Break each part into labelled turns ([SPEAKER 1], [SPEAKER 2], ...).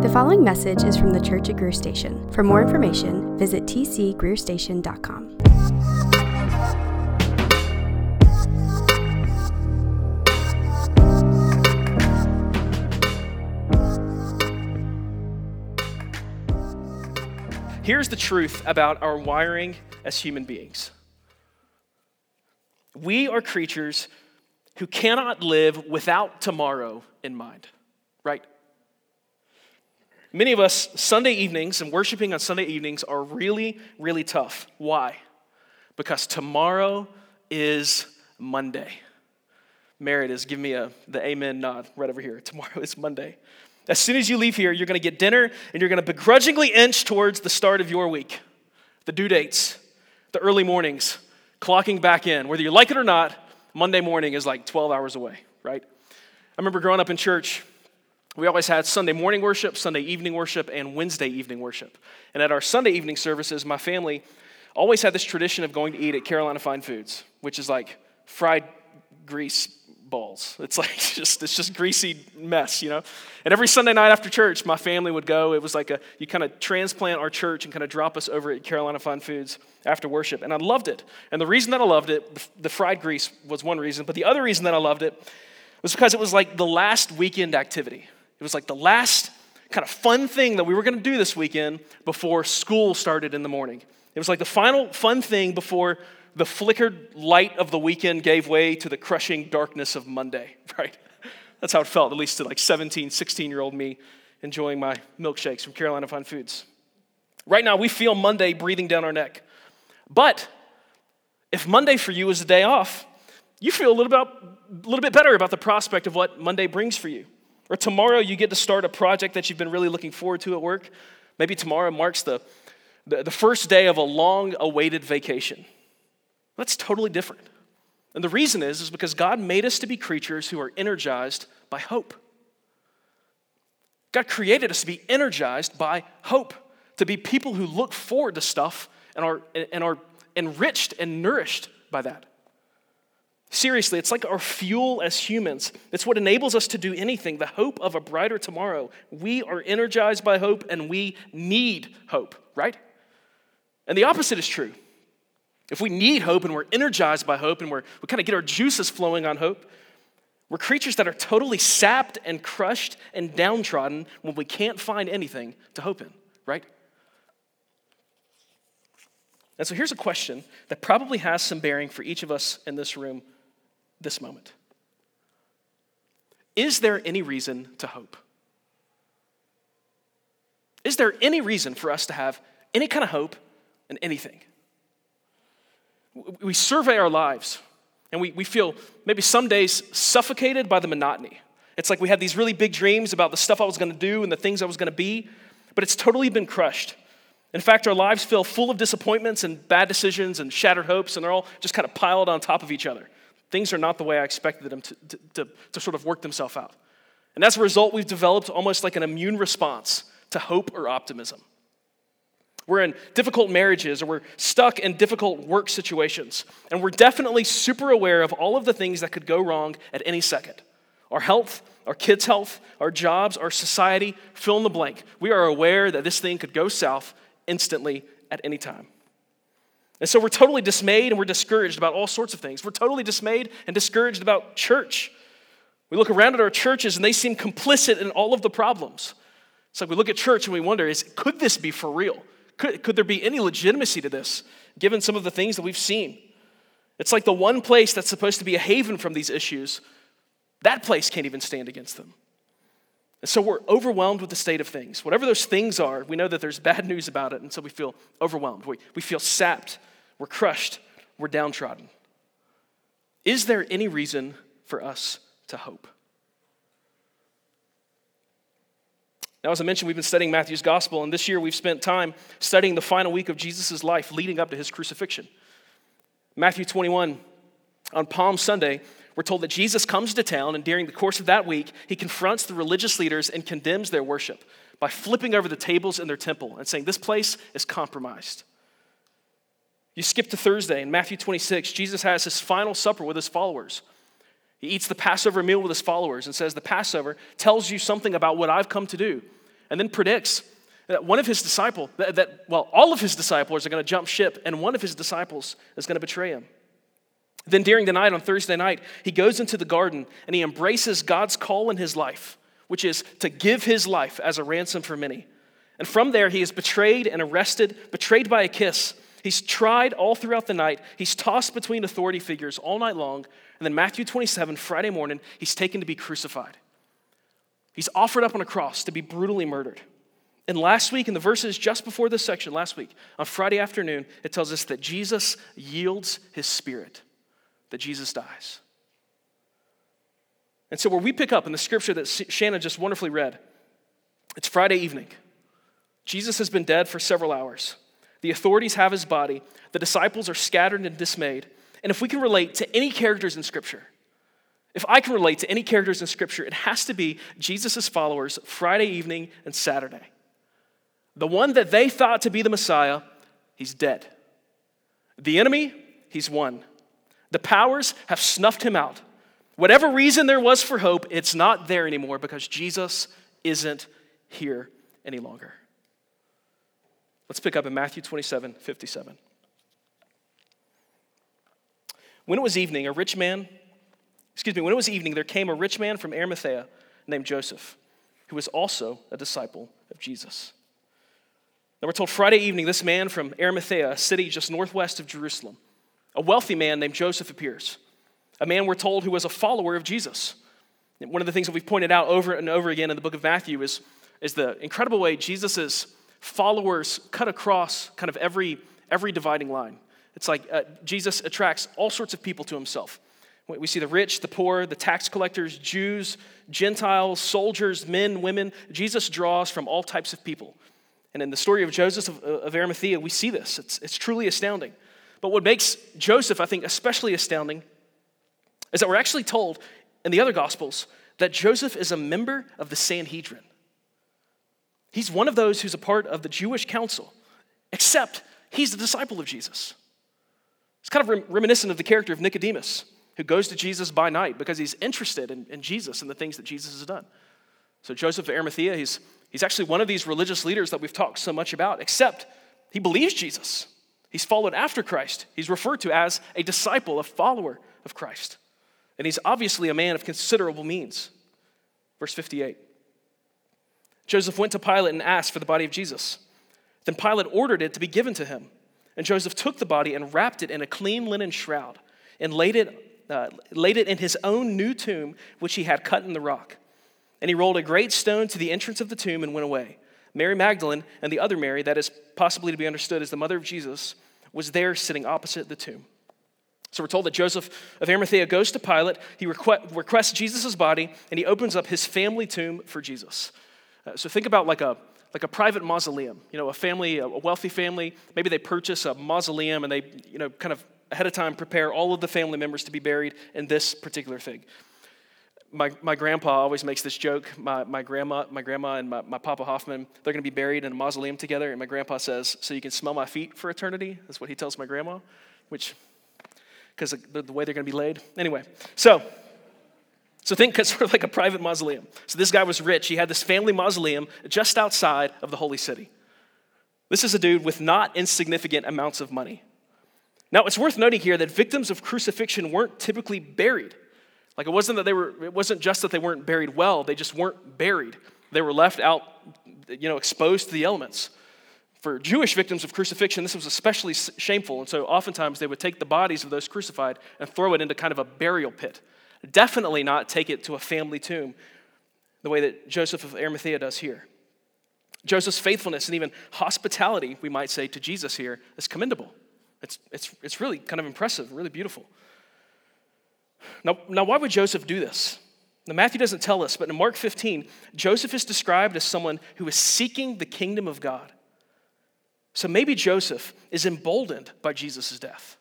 [SPEAKER 1] The following message is from the Church at Greer Station. For more information, visit tcgreerstation.com.
[SPEAKER 2] Here's the truth about our wiring as human beings we are creatures who cannot live without tomorrow in mind, right? Many of us, Sunday evenings and worshiping on Sunday evenings are really, really tough. Why? Because tomorrow is Monday. Merit is give me a, the amen nod right over here. Tomorrow is Monday. As soon as you leave here, you're going to get dinner and you're going to begrudgingly inch towards the start of your week, the due dates, the early mornings, clocking back in. Whether you like it or not, Monday morning is like 12 hours away, right? I remember growing up in church, we always had Sunday morning worship, Sunday evening worship, and Wednesday evening worship. And at our Sunday evening services, my family always had this tradition of going to eat at Carolina Fine Foods, which is like fried grease balls. It's like just it's just greasy mess, you know. And every Sunday night after church, my family would go. It was like a you kind of transplant our church and kind of drop us over at Carolina Fine Foods after worship, and I loved it. And the reason that I loved it, the, the fried grease was one reason, but the other reason that I loved it was because it was like the last weekend activity. It was like the last kind of fun thing that we were going to do this weekend before school started in the morning. It was like the final fun thing before the flickered light of the weekend gave way to the crushing darkness of Monday, right? That's how it felt, at least to like 17, 16 year old me enjoying my milkshakes from Carolina Fun Foods. Right now, we feel Monday breathing down our neck. But if Monday for you is a day off, you feel a little, about, a little bit better about the prospect of what Monday brings for you. Or tomorrow, you get to start a project that you've been really looking forward to at work. Maybe tomorrow marks the, the, the first day of a long awaited vacation. That's totally different. And the reason is, is because God made us to be creatures who are energized by hope. God created us to be energized by hope, to be people who look forward to stuff and are, and are enriched and nourished by that. Seriously, it's like our fuel as humans. It's what enables us to do anything, the hope of a brighter tomorrow. We are energized by hope and we need hope, right? And the opposite is true. If we need hope and we're energized by hope and we're, we kind of get our juices flowing on hope, we're creatures that are totally sapped and crushed and downtrodden when we can't find anything to hope in, right? And so here's a question that probably has some bearing for each of us in this room this moment Is there any reason to hope? Is there any reason for us to have any kind of hope in anything? We survey our lives and we, we feel maybe some days suffocated by the monotony. It's like we had these really big dreams about the stuff I was going to do and the things I was going to be, but it's totally been crushed. In fact, our lives feel full of disappointments and bad decisions and shattered hopes, and they're all just kind of piled on top of each other. Things are not the way I expected them to, to, to, to sort of work themselves out. And as a result, we've developed almost like an immune response to hope or optimism. We're in difficult marriages or we're stuck in difficult work situations. And we're definitely super aware of all of the things that could go wrong at any second our health, our kids' health, our jobs, our society, fill in the blank. We are aware that this thing could go south instantly at any time. And so we're totally dismayed and we're discouraged about all sorts of things. We're totally dismayed and discouraged about church. We look around at our churches and they seem complicit in all of the problems. It's like we look at church and we wonder is could this be for real? Could, could there be any legitimacy to this, given some of the things that we've seen? It's like the one place that's supposed to be a haven from these issues, that place can't even stand against them. And so we're overwhelmed with the state of things. Whatever those things are, we know that there's bad news about it, and so we feel overwhelmed. We, we feel sapped, we're crushed, we're downtrodden. Is there any reason for us to hope? Now, as I mentioned, we've been studying Matthew's gospel, and this year we've spent time studying the final week of Jesus' life leading up to his crucifixion. Matthew 21, on Palm Sunday, we're told that Jesus comes to town, and during the course of that week, he confronts the religious leaders and condemns their worship by flipping over the tables in their temple and saying, This place is compromised. You skip to Thursday in Matthew 26, Jesus has his final supper with his followers. He eats the Passover meal with his followers and says, The Passover tells you something about what I've come to do. and then predicts that one of his disciples, that, that, well, all of his disciples are going to jump ship, and one of his disciples is going to betray him. Then during the night, on Thursday night, he goes into the garden and he embraces God's call in his life, which is to give his life as a ransom for many. And from there, he is betrayed and arrested, betrayed by a kiss. He's tried all throughout the night. He's tossed between authority figures all night long. And then, Matthew 27, Friday morning, he's taken to be crucified. He's offered up on a cross to be brutally murdered. And last week, in the verses just before this section, last week, on Friday afternoon, it tells us that Jesus yields his spirit, that Jesus dies. And so, where we pick up in the scripture that Shannon just wonderfully read, it's Friday evening. Jesus has been dead for several hours. The authorities have his body. The disciples are scattered and dismayed. And if we can relate to any characters in Scripture, if I can relate to any characters in Scripture, it has to be Jesus' followers Friday evening and Saturday. The one that they thought to be the Messiah, he's dead. The enemy, he's won. The powers have snuffed him out. Whatever reason there was for hope, it's not there anymore because Jesus isn't here any longer. Let's pick up in Matthew 27 57. When it was evening, a rich man, excuse me, when it was evening, there came a rich man from Arimathea named Joseph, who was also a disciple of Jesus. Now we're told Friday evening, this man from Arimathea, a city just northwest of Jerusalem, a wealthy man named Joseph appears. A man, we're told, who was a follower of Jesus. One of the things that we've pointed out over and over again in the book of Matthew is, is the incredible way Jesus' followers cut across kind of every, every dividing line. It's like uh, Jesus attracts all sorts of people to himself. We see the rich, the poor, the tax collectors, Jews, Gentiles, soldiers, men, women. Jesus draws from all types of people. And in the story of Joseph of, of Arimathea, we see this. It's, it's truly astounding. But what makes Joseph, I think, especially astounding is that we're actually told in the other Gospels that Joseph is a member of the Sanhedrin. He's one of those who's a part of the Jewish council, except he's the disciple of Jesus. It's kind of reminiscent of the character of Nicodemus, who goes to Jesus by night because he's interested in, in Jesus and the things that Jesus has done. So, Joseph of Arimathea, he's, he's actually one of these religious leaders that we've talked so much about, except he believes Jesus. He's followed after Christ. He's referred to as a disciple, a follower of Christ. And he's obviously a man of considerable means. Verse 58. Joseph went to Pilate and asked for the body of Jesus. Then Pilate ordered it to be given to him. And Joseph took the body and wrapped it in a clean linen shroud and laid it, uh, laid it in his own new tomb, which he had cut in the rock. And he rolled a great stone to the entrance of the tomb and went away. Mary Magdalene and the other Mary, that is possibly to be understood as the mother of Jesus, was there sitting opposite the tomb. So we're told that Joseph of Arimathea goes to Pilate, he request, requests Jesus' body, and he opens up his family tomb for Jesus. Uh, so think about like a like a private mausoleum. You know, a family, a wealthy family, maybe they purchase a mausoleum and they, you know, kind of ahead of time prepare all of the family members to be buried in this particular thing. My, my grandpa always makes this joke. My, my grandma, my grandma and my, my Papa Hoffman, they're going to be buried in a mausoleum together. And my grandpa says, "So you can smell my feet for eternity." That's what he tells my grandma, which because the, the way they're going to be laid. Anyway, so so think sort of like a private mausoleum. So this guy was rich. He had this family mausoleum just outside of the holy city. This is a dude with not insignificant amounts of money. Now, it's worth noting here that victims of crucifixion weren't typically buried. Like it wasn't that they were it wasn't just that they weren't buried well, they just weren't buried. They were left out you know exposed to the elements. For Jewish victims of crucifixion, this was especially shameful, and so oftentimes they would take the bodies of those crucified and throw it into kind of a burial pit. Definitely not take it to a family tomb the way that Joseph of Arimathea does here. Joseph's faithfulness and even hospitality, we might say, to Jesus here is commendable. It's, it's, it's really kind of impressive, really beautiful. Now, now, why would Joseph do this? Now, Matthew doesn't tell us, but in Mark 15, Joseph is described as someone who is seeking the kingdom of God. So maybe Joseph is emboldened by Jesus' death.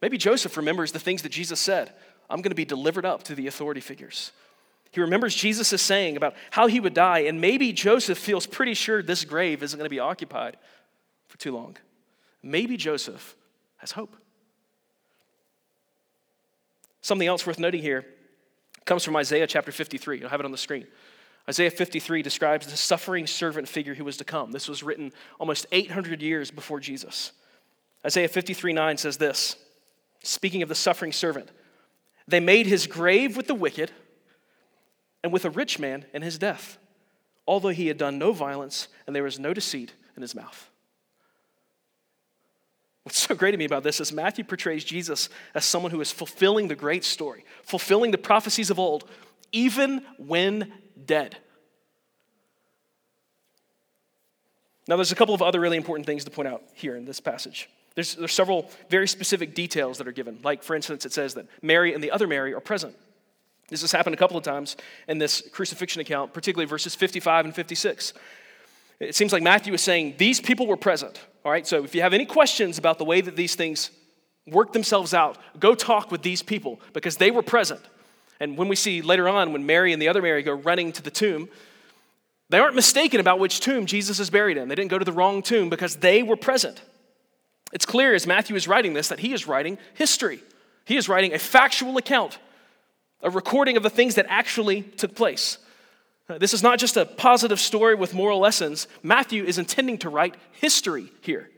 [SPEAKER 2] Maybe Joseph remembers the things that Jesus said I'm going to be delivered up to the authority figures. He remembers Jesus saying about how he would die, and maybe Joseph feels pretty sure this grave isn't going to be occupied for too long. Maybe Joseph has hope. Something else worth noting here comes from Isaiah chapter 53. You'll have it on the screen. Isaiah 53 describes the suffering servant figure who was to come. This was written almost 800 years before Jesus. Isaiah 53 9 says this, speaking of the suffering servant They made his grave with the wicked and with a rich man in his death, although he had done no violence and there was no deceit in his mouth. What's so great to me about this is Matthew portrays Jesus as someone who is fulfilling the great story, fulfilling the prophecies of old, even when dead. Now, there's a couple of other really important things to point out here in this passage. There's, there's several very specific details that are given. Like, for instance, it says that Mary and the other Mary are present. This has happened a couple of times in this crucifixion account, particularly verses 55 and 56. It seems like Matthew is saying these people were present. All right, so if you have any questions about the way that these things work themselves out, go talk with these people because they were present. And when we see later on, when Mary and the other Mary go running to the tomb, they aren't mistaken about which tomb Jesus is buried in. They didn't go to the wrong tomb because they were present. It's clear as Matthew is writing this that he is writing history. He is writing a factual account, a recording of the things that actually took place. This is not just a positive story with moral lessons. Matthew is intending to write history here.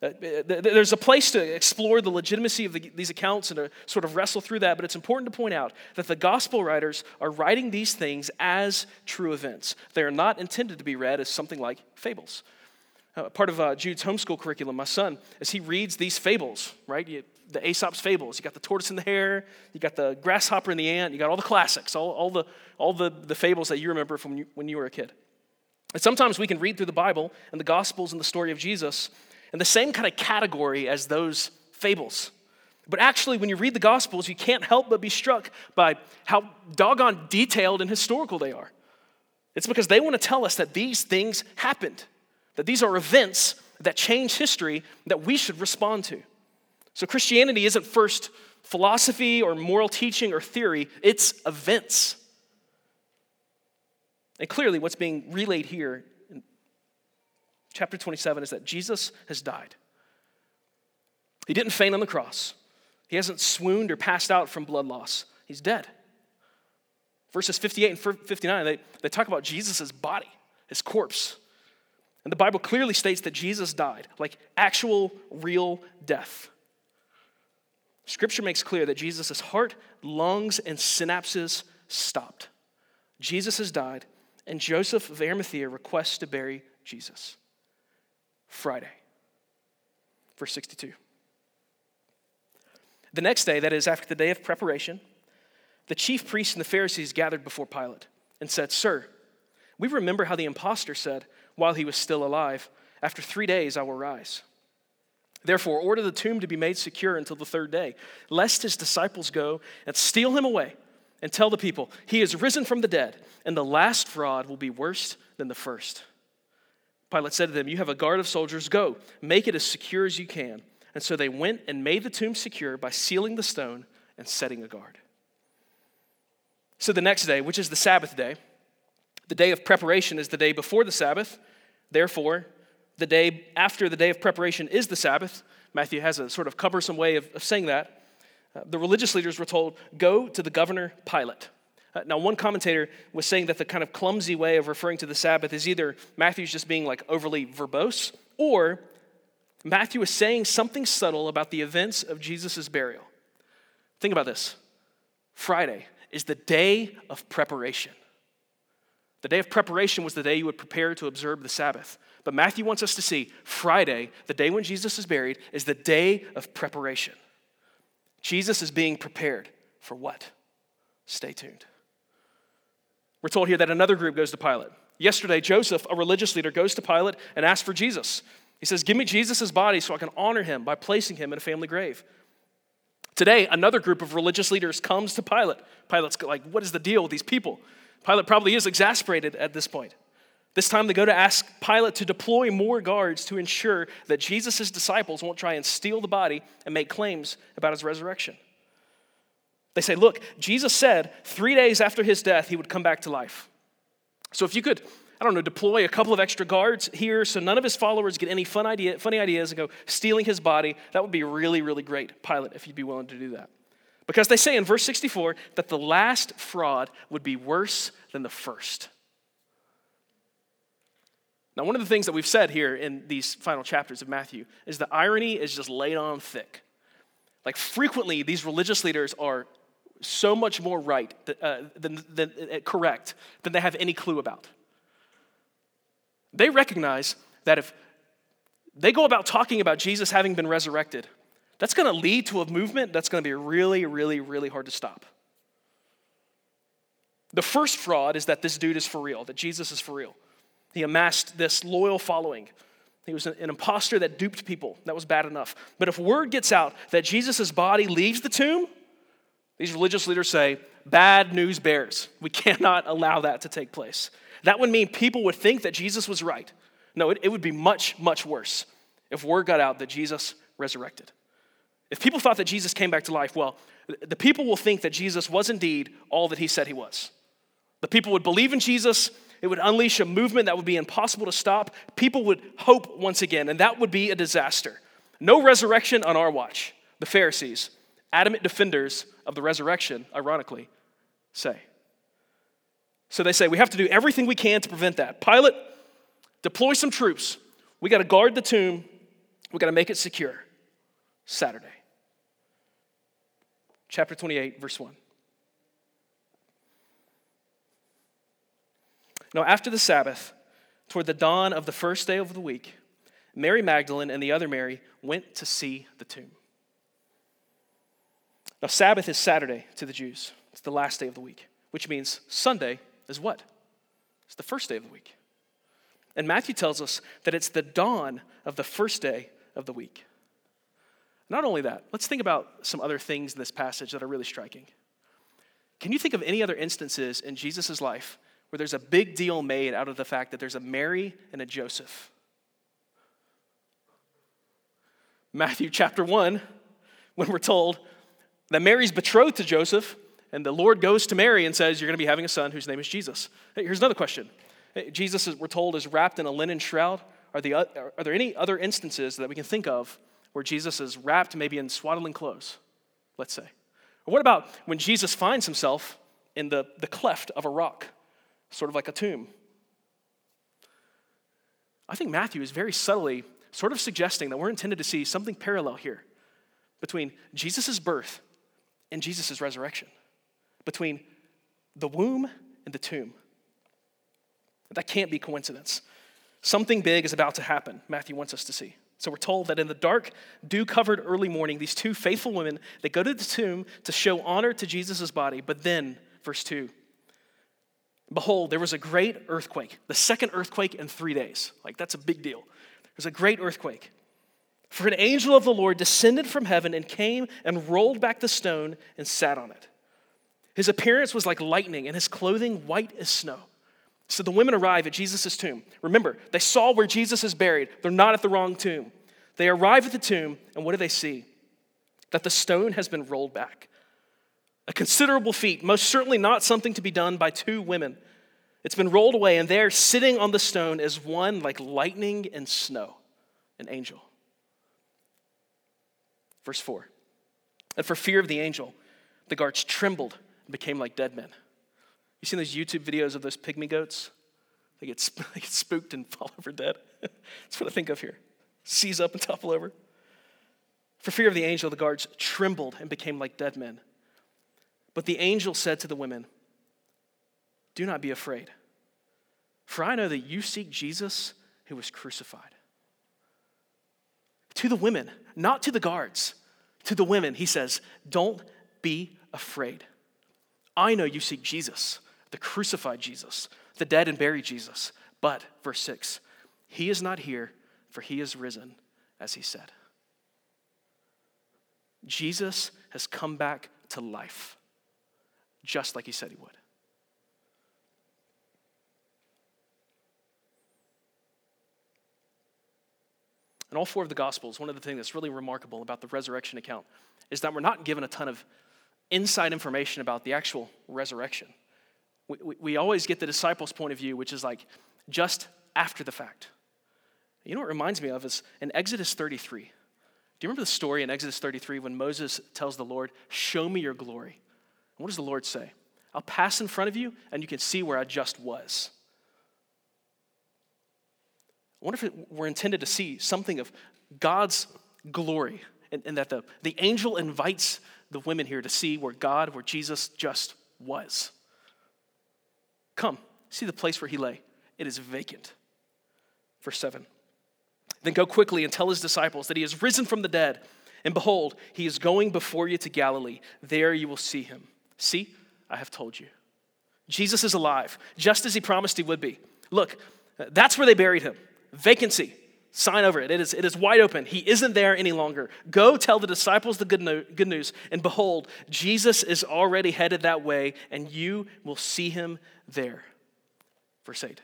[SPEAKER 2] Uh, there's a place to explore the legitimacy of the, these accounts and to sort of wrestle through that, but it's important to point out that the gospel writers are writing these things as true events. They are not intended to be read as something like fables. Uh, part of uh, Jude's homeschool curriculum, my son, as he reads these fables, right? You, the Aesop's fables. You got the tortoise and the hare, you got the grasshopper and the ant, you got all the classics, all, all, the, all the, the fables that you remember from when you, were a kid. And sometimes we can read through the Bible and the Gospels and the story of Jesus in the same kind of category as those fables. But actually, when you read the Gospels, you can't help but be struck by how doggone detailed and historical they are. It's because they want to tell us that these things happened that these are events that change history that we should respond to. So Christianity isn't first philosophy or moral teaching or theory, it's events. And clearly, what's being relayed here in chapter 27 is that Jesus has died. He didn't faint on the cross, he hasn't swooned or passed out from blood loss. He's dead. Verses 58 and 59, they, they talk about Jesus' body, his corpse. And the Bible clearly states that Jesus died, like actual, real death. Scripture makes clear that Jesus' heart, lungs, and synapses stopped. Jesus has died, and Joseph of Arimathea requests to bury Jesus. Friday, verse 62. The next day, that is after the day of preparation, the chief priests and the Pharisees gathered before Pilate and said, Sir, we remember how the impostor said, while he was still alive. After three days, I will rise. Therefore, order the tomb to be made secure until the third day, lest his disciples go and steal him away and tell the people, He is risen from the dead, and the last fraud will be worse than the first. Pilate said to them, You have a guard of soldiers, go, make it as secure as you can. And so they went and made the tomb secure by sealing the stone and setting a guard. So the next day, which is the Sabbath day, the day of preparation is the day before the Sabbath. Therefore, the day after the day of preparation is the Sabbath. Matthew has a sort of cumbersome way of, of saying that. Uh, the religious leaders were told, Go to the governor Pilate. Uh, now, one commentator was saying that the kind of clumsy way of referring to the Sabbath is either Matthew's just being like overly verbose, or Matthew is saying something subtle about the events of Jesus' burial. Think about this Friday is the day of preparation. The day of preparation was the day you would prepare to observe the Sabbath. But Matthew wants us to see Friday, the day when Jesus is buried, is the day of preparation. Jesus is being prepared for what? Stay tuned. We're told here that another group goes to Pilate. Yesterday, Joseph, a religious leader, goes to Pilate and asks for Jesus. He says, Give me Jesus' body so I can honor him by placing him in a family grave. Today, another group of religious leaders comes to Pilate. Pilate's like, What is the deal with these people? Pilate probably is exasperated at this point. This time they go to ask Pilate to deploy more guards to ensure that Jesus' disciples won't try and steal the body and make claims about his resurrection. They say, Look, Jesus said three days after his death he would come back to life. So if you could, I don't know, deploy a couple of extra guards here so none of his followers get any fun idea, funny ideas and go stealing his body, that would be really, really great, Pilate, if you'd be willing to do that. Because they say in verse 64 that the last fraud would be worse than the first. Now, one of the things that we've said here in these final chapters of Matthew is the irony is just laid on thick. Like, frequently, these religious leaders are so much more right uh, than, than uh, correct than they have any clue about. They recognize that if they go about talking about Jesus having been resurrected, that's going to lead to a movement that's going to be really, really, really hard to stop. The first fraud is that this dude is for real, that Jesus is for real. He amassed this loyal following. He was an impostor that duped people. That was bad enough. But if word gets out that Jesus' body leaves the tomb, these religious leaders say, bad news bears. We cannot allow that to take place. That would mean people would think that Jesus was right. No, it, it would be much, much worse if word got out that Jesus resurrected. If people thought that Jesus came back to life, well, the people will think that Jesus was indeed all that he said he was. The people would believe in Jesus. It would unleash a movement that would be impossible to stop. People would hope once again, and that would be a disaster. No resurrection on our watch. The Pharisees, adamant defenders of the resurrection, ironically, say. So they say, we have to do everything we can to prevent that. Pilate, deploy some troops. We got to guard the tomb. We got to make it secure. Saturday. Chapter 28, verse 1. Now, after the Sabbath, toward the dawn of the first day of the week, Mary Magdalene and the other Mary went to see the tomb. Now, Sabbath is Saturday to the Jews, it's the last day of the week, which means Sunday is what? It's the first day of the week. And Matthew tells us that it's the dawn of the first day of the week. Not only that, let's think about some other things in this passage that are really striking. Can you think of any other instances in Jesus' life where there's a big deal made out of the fact that there's a Mary and a Joseph? Matthew chapter 1, when we're told that Mary's betrothed to Joseph, and the Lord goes to Mary and says, You're going to be having a son whose name is Jesus. Hey, here's another question Jesus, we're told, is wrapped in a linen shroud. Are, the, are there any other instances that we can think of where Jesus is wrapped maybe in swaddling clothes, let's say? Or what about when Jesus finds himself in the, the cleft of a rock, sort of like a tomb? I think Matthew is very subtly sort of suggesting that we're intended to see something parallel here between Jesus' birth and Jesus' resurrection, between the womb and the tomb. That can't be coincidence. Something big is about to happen, Matthew wants us to see. So we're told that in the dark, dew-covered early morning, these two faithful women, they go to the tomb to show honor to Jesus' body. But then, verse 2, behold, there was a great earthquake, the second earthquake in three days. Like, that's a big deal. There's a great earthquake. For an angel of the Lord descended from heaven and came and rolled back the stone and sat on it. His appearance was like lightning, and his clothing white as snow. So the women arrive at Jesus' tomb. Remember, they saw where Jesus is buried. They're not at the wrong tomb. They arrive at the tomb, and what do they see? That the stone has been rolled back. A considerable feat, most certainly not something to be done by two women. It's been rolled away, and there, sitting on the stone, is one like lightning and snow, an angel. Verse 4. And for fear of the angel, the guards trembled and became like dead men. You seen those YouTube videos of those pygmy goats? They get, they get spooked and fall over dead. That's what I think of here. Seize up and topple over. For fear of the angel, the guards trembled and became like dead men. But the angel said to the women, Do not be afraid, for I know that you seek Jesus who was crucified. To the women, not to the guards, to the women, he says, Don't be afraid. I know you seek Jesus, the crucified Jesus, the dead and buried Jesus. But, verse 6, he is not here, for he is risen, as he said. Jesus has come back to life, just like he said he would. In all four of the Gospels, one of the things that's really remarkable about the resurrection account is that we're not given a ton of inside information about the actual resurrection. We, we, we always get the disciples' point of view, which is like just after the fact. You know what it reminds me of is in Exodus 33. Do you remember the story in Exodus 33 when Moses tells the Lord, Show me your glory? What does the Lord say? I'll pass in front of you and you can see where I just was. I wonder if we're intended to see something of God's glory and, and that the, the angel invites the women here to see where God, where Jesus just was. Come, see the place where he lay. It is vacant. Verse 7. Then go quickly and tell his disciples that he has risen from the dead. And behold, he is going before you to Galilee. There you will see him. See, I have told you. Jesus is alive, just as he promised he would be. Look, that's where they buried him. Vacancy. Sign over it. It is, it is wide open. He isn't there any longer. Go tell the disciples the good, no, good news. And behold, Jesus is already headed that way, and you will see him there. Verse 8.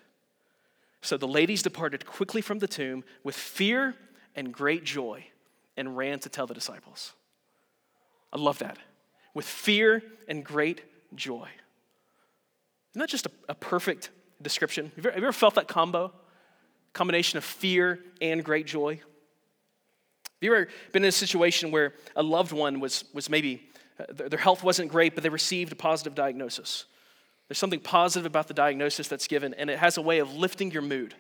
[SPEAKER 2] So the ladies departed quickly from the tomb with fear and great joy and ran to tell the disciples. I love that. With fear and great joy. Isn't that just a, a perfect description? Have you, ever, have you ever felt that combo? Combination of fear and great joy? Have you ever been in a situation where a loved one was, was maybe, uh, their health wasn't great, but they received a positive diagnosis? There's something positive about the diagnosis that's given, and it has a way of lifting your mood.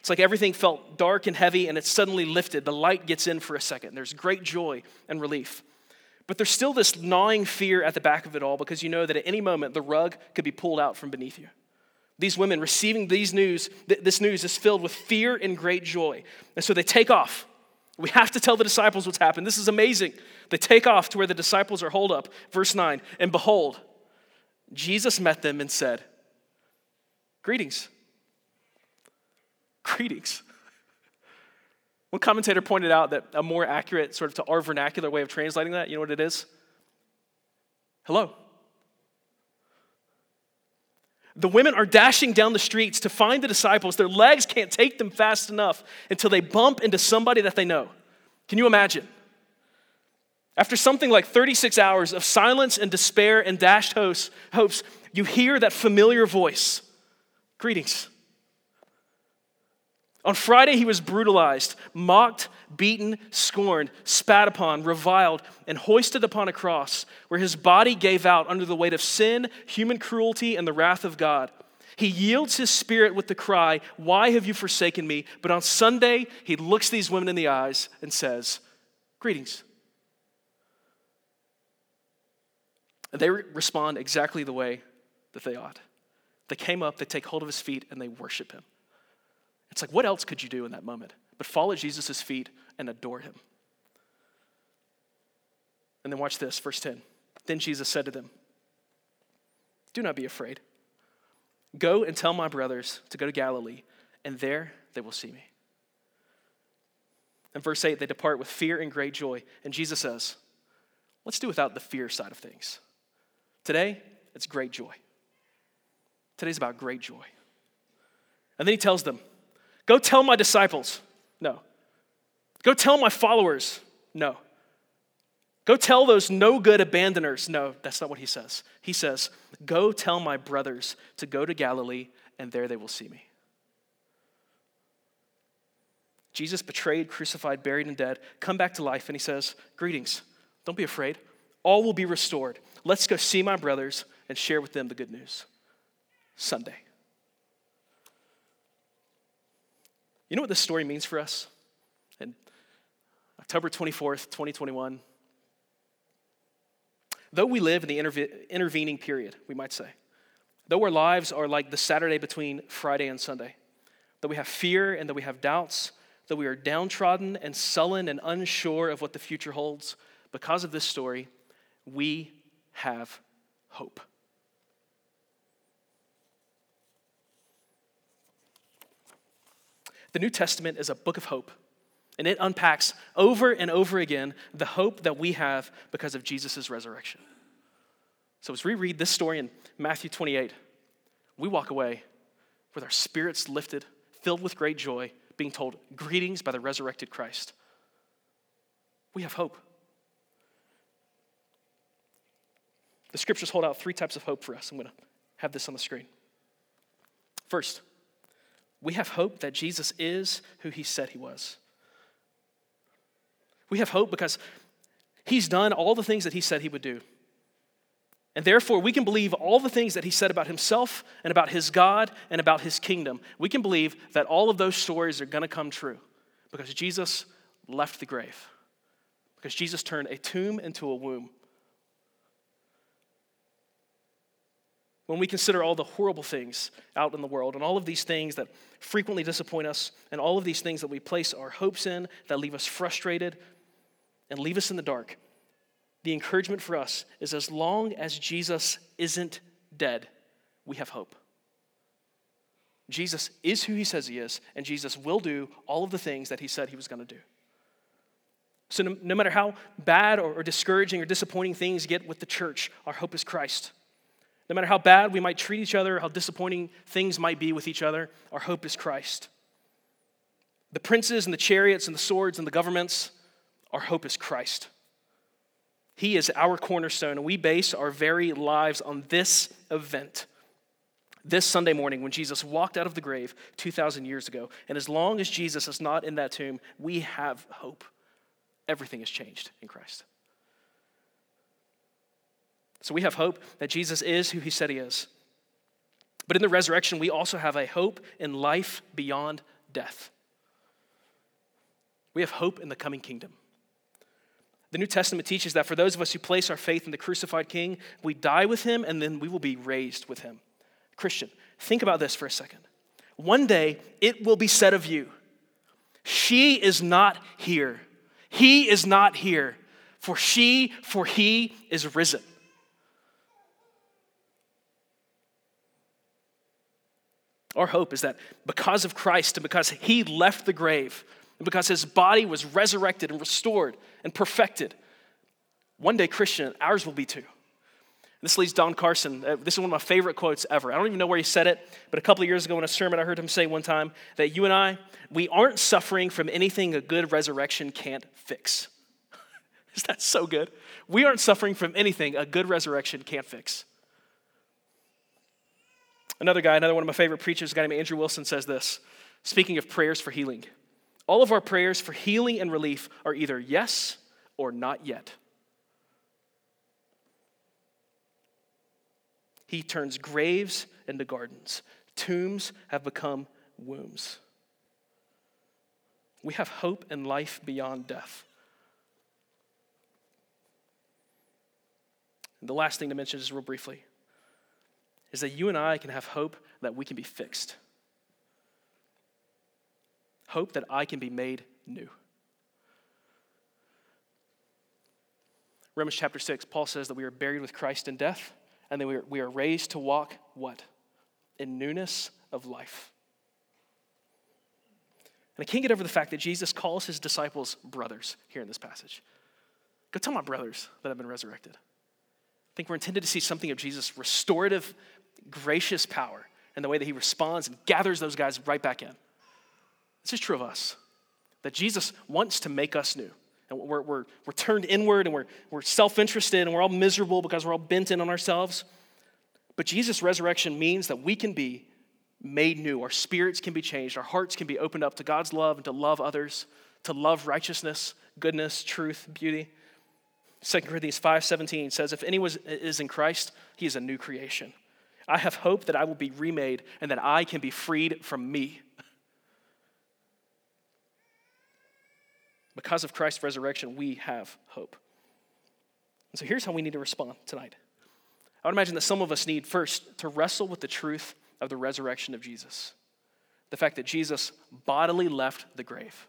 [SPEAKER 2] It's like everything felt dark and heavy, and it's suddenly lifted. The light gets in for a second. There's great joy and relief. But there's still this gnawing fear at the back of it all because you know that at any moment the rug could be pulled out from beneath you. These women receiving these news, this news is filled with fear and great joy. And so they take off. We have to tell the disciples what's happened. This is amazing. They take off to where the disciples are holed up. Verse 9, and behold, Jesus met them and said, Greetings. Greetings. One commentator pointed out that a more accurate, sort of to our vernacular way of translating that, you know what it is? Hello. The women are dashing down the streets to find the disciples. Their legs can't take them fast enough until they bump into somebody that they know. Can you imagine? After something like 36 hours of silence and despair and dashed hopes, you hear that familiar voice Greetings. On Friday, he was brutalized, mocked, beaten, scorned, spat upon, reviled, and hoisted upon a cross, where his body gave out under the weight of sin, human cruelty, and the wrath of God. He yields his spirit with the cry, Why have you forsaken me? But on Sunday, he looks these women in the eyes and says, Greetings. And they respond exactly the way that they ought. They came up, they take hold of his feet, and they worship him. It's like, what else could you do in that moment but fall at Jesus' feet and adore him? And then watch this, verse 10. Then Jesus said to them, Do not be afraid. Go and tell my brothers to go to Galilee, and there they will see me. In verse 8, they depart with fear and great joy. And Jesus says, Let's do without the fear side of things. Today, it's great joy. Today's about great joy. And then he tells them, Go tell my disciples. No. Go tell my followers. No. Go tell those no good abandoners. No, that's not what he says. He says, Go tell my brothers to go to Galilee, and there they will see me. Jesus, betrayed, crucified, buried, and dead, come back to life, and he says, Greetings. Don't be afraid. All will be restored. Let's go see my brothers and share with them the good news. Sunday. You know what this story means for us? And October 24th, 2021, though we live in the interve- intervening period, we might say, though our lives are like the Saturday between Friday and Sunday, that we have fear and that we have doubts, that we are downtrodden and sullen and unsure of what the future holds, because of this story, we have hope. The New Testament is a book of hope, and it unpacks over and over again the hope that we have because of Jesus' resurrection. So, as we read this story in Matthew 28, we walk away with our spirits lifted, filled with great joy, being told, Greetings by the resurrected Christ. We have hope. The scriptures hold out three types of hope for us. I'm going to have this on the screen. First, we have hope that Jesus is who he said he was. We have hope because He's done all the things that He said He would do. And therefore, we can believe all the things that He said about Himself and about His God and about His kingdom. We can believe that all of those stories are going to come true because Jesus left the grave, because Jesus turned a tomb into a womb. When we consider all the horrible things out in the world and all of these things that frequently disappoint us and all of these things that we place our hopes in that leave us frustrated and leave us in the dark, the encouragement for us is as long as Jesus isn't dead, we have hope. Jesus is who he says he is, and Jesus will do all of the things that he said he was going to do. So, no, no, matter how bad or, or discouraging or disappointing things get with the church, our hope is Christ. No matter how bad we might treat each other, how disappointing things might be with each other, our hope is Christ. The princes and the chariots and the swords and the governments, our hope is Christ. He is our cornerstone, and we base our very lives on this event. This Sunday morning, when Jesus walked out of the grave 2,000 years ago. And as long as Jesus is not in that tomb, we have hope. Everything has changed in Christ. So we have hope that Jesus is who he said he is. But in the resurrection, we also have a hope in life beyond death. We have hope in the coming kingdom. The New Testament teaches that for those of us who place our faith in the crucified King, we die with him and then we will be raised with him. Christian, think about this for a second. One day it will be said of you, She is not here. He is not here. For she, for he is risen. Our hope is that because of Christ and because he left the grave, and because his body was resurrected and restored and perfected, one day, Christian, ours will be too. This leads Don Carson. Uh, this is one of my favorite quotes ever. I don't even know where he said it, but a couple of years ago in a sermon, I heard him say one time that you and I, we aren't suffering from anything a good resurrection can't fix. is that so good? We aren't suffering from anything a good resurrection can't fix. Another guy, another one of my favorite preachers, a guy named Andrew Wilson, says this speaking of prayers for healing. All of our prayers for healing and relief are either yes or not yet. He turns graves into gardens, tombs have become wombs. We have hope and life beyond death. And the last thing to mention, just real briefly, is that you and I can have hope that we can be fixed. Hope that I can be made new. Romans chapter 6, Paul says that we are buried with Christ in death, and then we are, we are raised to walk what? In newness of life. And I can't get over the fact that Jesus calls his disciples brothers here in this passage. Go tell my brothers that I've been resurrected. I think we're intended to see something of Jesus' restorative gracious power and the way that he responds and gathers those guys right back in. This is true of us that Jesus wants to make us new. And we're, we're, we're turned inward and we're, we're self interested and we're all miserable because we're all bent in on ourselves. But Jesus' resurrection means that we can be made new. Our spirits can be changed. Our hearts can be opened up to God's love and to love others, to love righteousness, goodness, truth, beauty. 2 Corinthians 5:17 says if anyone is in Christ, he is a new creation. I have hope that I will be remade and that I can be freed from me. Because of Christ's resurrection, we have hope. And so here's how we need to respond tonight. I would imagine that some of us need first to wrestle with the truth of the resurrection of Jesus. The fact that Jesus bodily left the grave.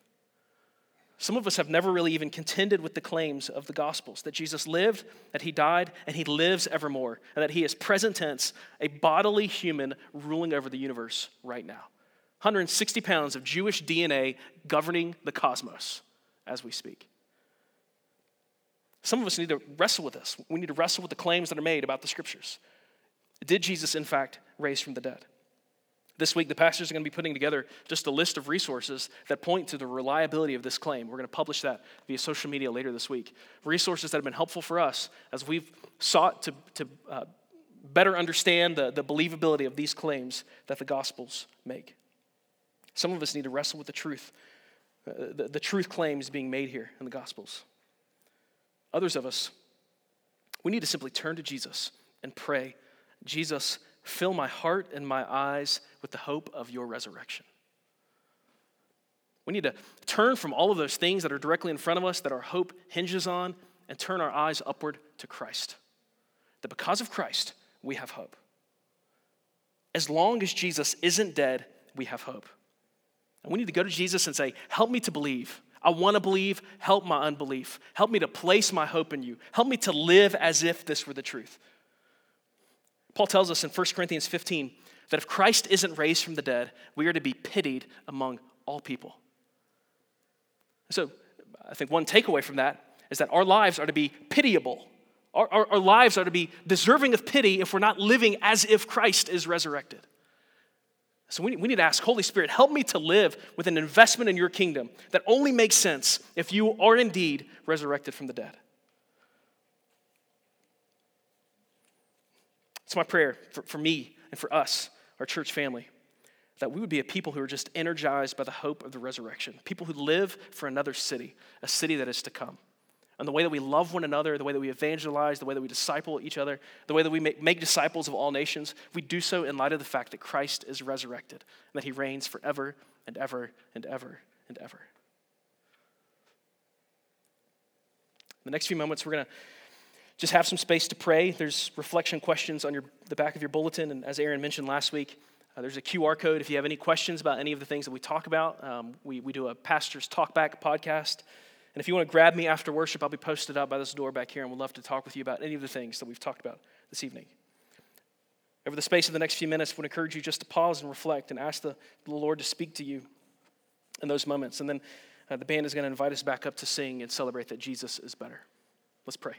[SPEAKER 2] Some of us have never really even contended with the claims of the Gospels that Jesus lived, that he died, and he lives evermore, and that he is present tense, a bodily human ruling over the universe right now. 160 pounds of Jewish DNA governing the cosmos as we speak. Some of us need to wrestle with this. We need to wrestle with the claims that are made about the scriptures. Did Jesus, in fact, raise from the dead? This week, the pastors are going to be putting together just a list of resources that point to the reliability of this claim. We're going to publish that via social media later this week. Resources that have been helpful for us as we've sought to, to uh, better understand the, the believability of these claims that the Gospels make. Some of us need to wrestle with the truth uh, the, the truth claims being made here in the Gospels. Others of us, we need to simply turn to Jesus and pray, Jesus, fill my heart and my eyes with the hope of your resurrection. We need to turn from all of those things that are directly in front of us that our hope hinges on and turn our eyes upward to Christ. That because of Christ, we have hope. As long as Jesus isn't dead, we have hope. And we need to go to Jesus and say, Help me to believe. I want to believe. Help my unbelief. Help me to place my hope in you. Help me to live as if this were the truth. Paul tells us in 1 Corinthians 15 that if Christ isn't raised from the dead, we are to be pitied among all people. So I think one takeaway from that is that our lives are to be pitiable. Our, our, our, lives are to be deserving of pity if we're not living as if Christ is resurrected. So we, we need to ask, Holy Spirit, help me to live with an investment in your kingdom that only makes sense if you are indeed resurrected from the dead. It's my prayer for, for me and for us, our church family that we would be a people who are just energized by the hope of the resurrection, people who live for another city, a city that is to come. And the way that we love one another, the way that we evangelize, the way that we disciple each other, the way that we make, make disciples of all nations, we do so in light of the fact that Christ is resurrected and that he reigns forever and ever and ever and ever. In the next few moments, we're going to just have some space to pray. There's reflection questions on your, the back of your bulletin. And as Aaron mentioned last week, uh, there's a QR code if you have any questions about any of the things that we talk about. Um, we, we do a Pastor's Talkback podcast. And if you want to grab me after worship, I'll be posted out by this door back here and would love to talk with you about any of the things that we've talked about this evening. Over the space of the next few minutes, I would encourage you just to pause and reflect and ask the, the Lord to speak to you in those moments. And then uh, the band is going to invite us back up to sing and celebrate that Jesus is better. Let's pray.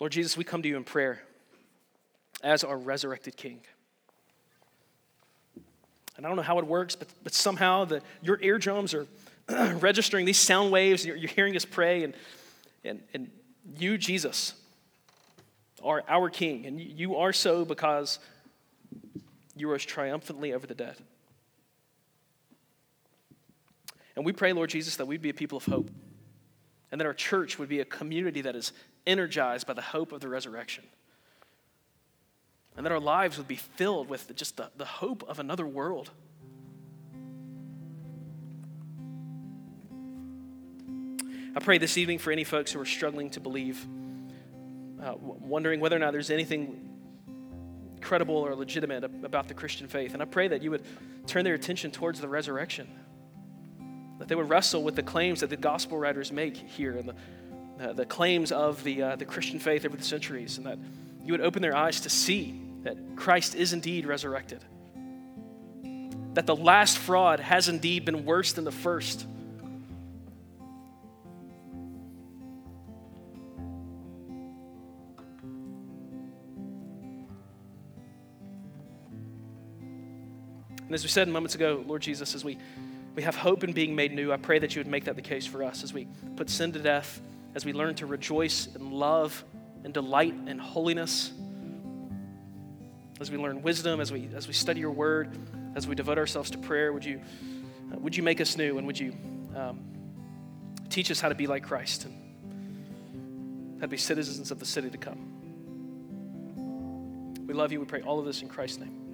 [SPEAKER 2] Lord Jesus, we come to you in prayer as our resurrected King. And I don't know how it works, but, but somehow the, your eardrums are registering these sound waves, and you're, you're hearing us pray, and, and, and you, Jesus, are our King. And you are so because you rose triumphantly over the dead. And we pray, Lord Jesus, that we'd be a people of hope and that our church would be a community that is energized by the hope of the resurrection. And that our lives would be filled with just the, the hope of another world. I pray this evening for any folks who are struggling to believe, uh, wondering whether or not there's anything credible or legitimate about the Christian faith. And I pray that you would turn their attention towards the resurrection, that they would wrestle with the claims that the gospel writers make here and the the claims of the, uh, the Christian faith over the centuries, and that you would open their eyes to see that Christ is indeed resurrected. That the last fraud has indeed been worse than the first. And as we said moments ago, Lord Jesus, as we, we have hope in being made new, I pray that you would make that the case for us as we put sin to death as we learn to rejoice in love and delight in holiness, as we learn wisdom, as we, as we study your word, as we devote ourselves to prayer, would you, uh, would you make us new and would you um, teach us how to be like Christ and how to be citizens of the city to come? We love you. We pray all of this in Christ's name.